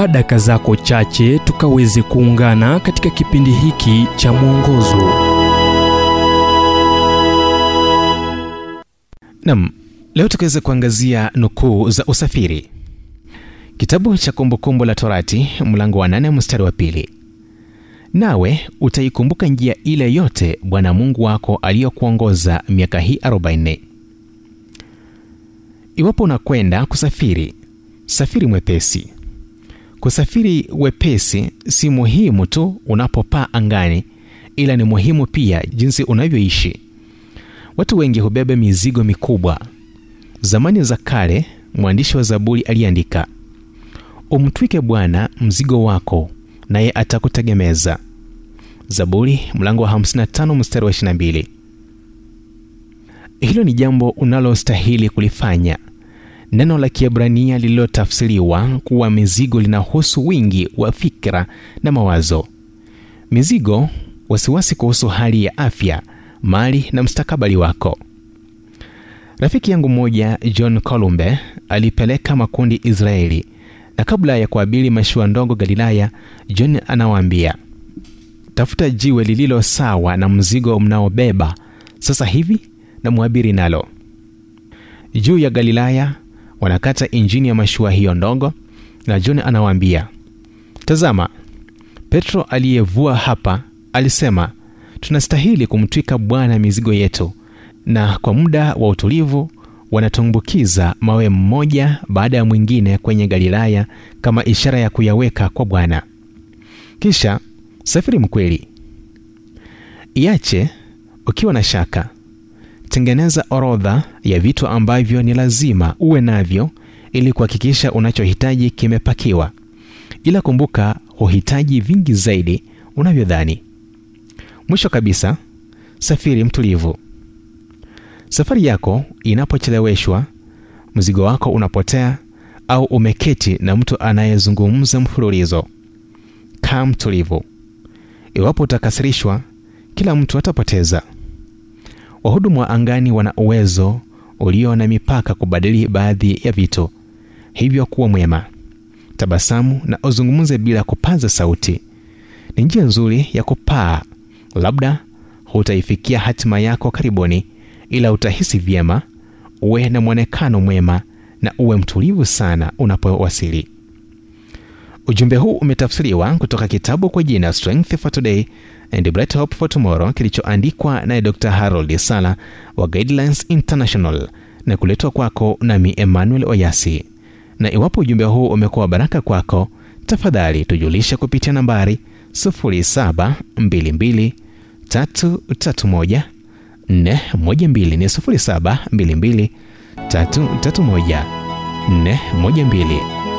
chukua daka zako chache tukaweze kuungana katika kipindi hiki cha mwongozo. Nam leo tukaweze kuangazia nukuu za usafiri. Kitabu cha kumbukumbu la torati mlango wa 8 mstari wa pili. Nawe utaikumbuka njia ile yote bwana mungu wako aliyokuongoza miaka hii 40 iwapo unakwenda kusafiri safiri mwepesi kusafiri wepesi si muhimu tu unapopaa angani ila ni muhimu pia jinsi unavyoishi. Watu wengi hubeba mizigo mikubwa. Zamani za kale mwandishi wa zaburi aliandika umtwike bwana mzigo wako naye atakutegemeza. Zaburi mlango wa 55 mstari wa 22 hilo ni jambo unalostahili kulifanya neno la kiebrania lililotafsiriwa kuwa mizigo linahusu wingi wa fikra na mawazo. Mizigo wasiwasi kuhusu hali ya afya mali na mstakabali wako. Rafiki yangu mmoja john columbe alipeleka makundi israeli na kabla ya kuabiri mashua ndogo galilaya john anawaambia tafuta jiwe lililo sawa na mzigo mnaobeba sasa hivi na mwabiri nalo. Juu ya galilaya wanakata injini ya mashua hiyo ndogo na john anawaambia tazama petro aliyevua hapa alisema tunastahili kumtwika bwana mizigo yetu na kwa muda wa utulivu wanatumbukiza mawe mmoja baada ya mwingine kwenye galilaya kama ishara ya kuyaweka kwa bwana. Kisha safiri mkweli. Iache ukiwa na shaka tengeneza orodha ya vitu ambavyo ni lazima uwe navyo ili kuhakikisha unachohitaji kimepakiwa. Ila kumbuka huhitaji vingi zaidi unavyodhani. Mwisho kabisa safiri mtulivu. Safari yako inapocheleweshwa mzigo wako unapotea au umeketi na mtu anayezungumza mfululizo. Kaa mtulivu. Iwapo utakasirishwa kila mtu atapoteza wahudumu wa angani wana uwezo ulio na mipaka kubadili baadhi ya vitu hivyo kuwa mwema. Tabasamu na uzungumze bila kupaza sauti. Ni njia nzuri ya kupaa labda hutaifikia hatima yako karibuni ila utahisi vyema uwe na mwonekano mwema na uwe mtulivu sana unapowasili ujumbe huu umetafsiriwa kutoka kitabu kwa jina strength for today and bright hope for tomorrow kilichoandikwa naye dr harold sala wa guidelines international na kuletwa kwako nami emmanuel oyasi. Na iwapo ujumbe huu umekuwa baraka kwako tafadhali tujulishe kupitia nambari 0722 331 412 ni 0722 331 412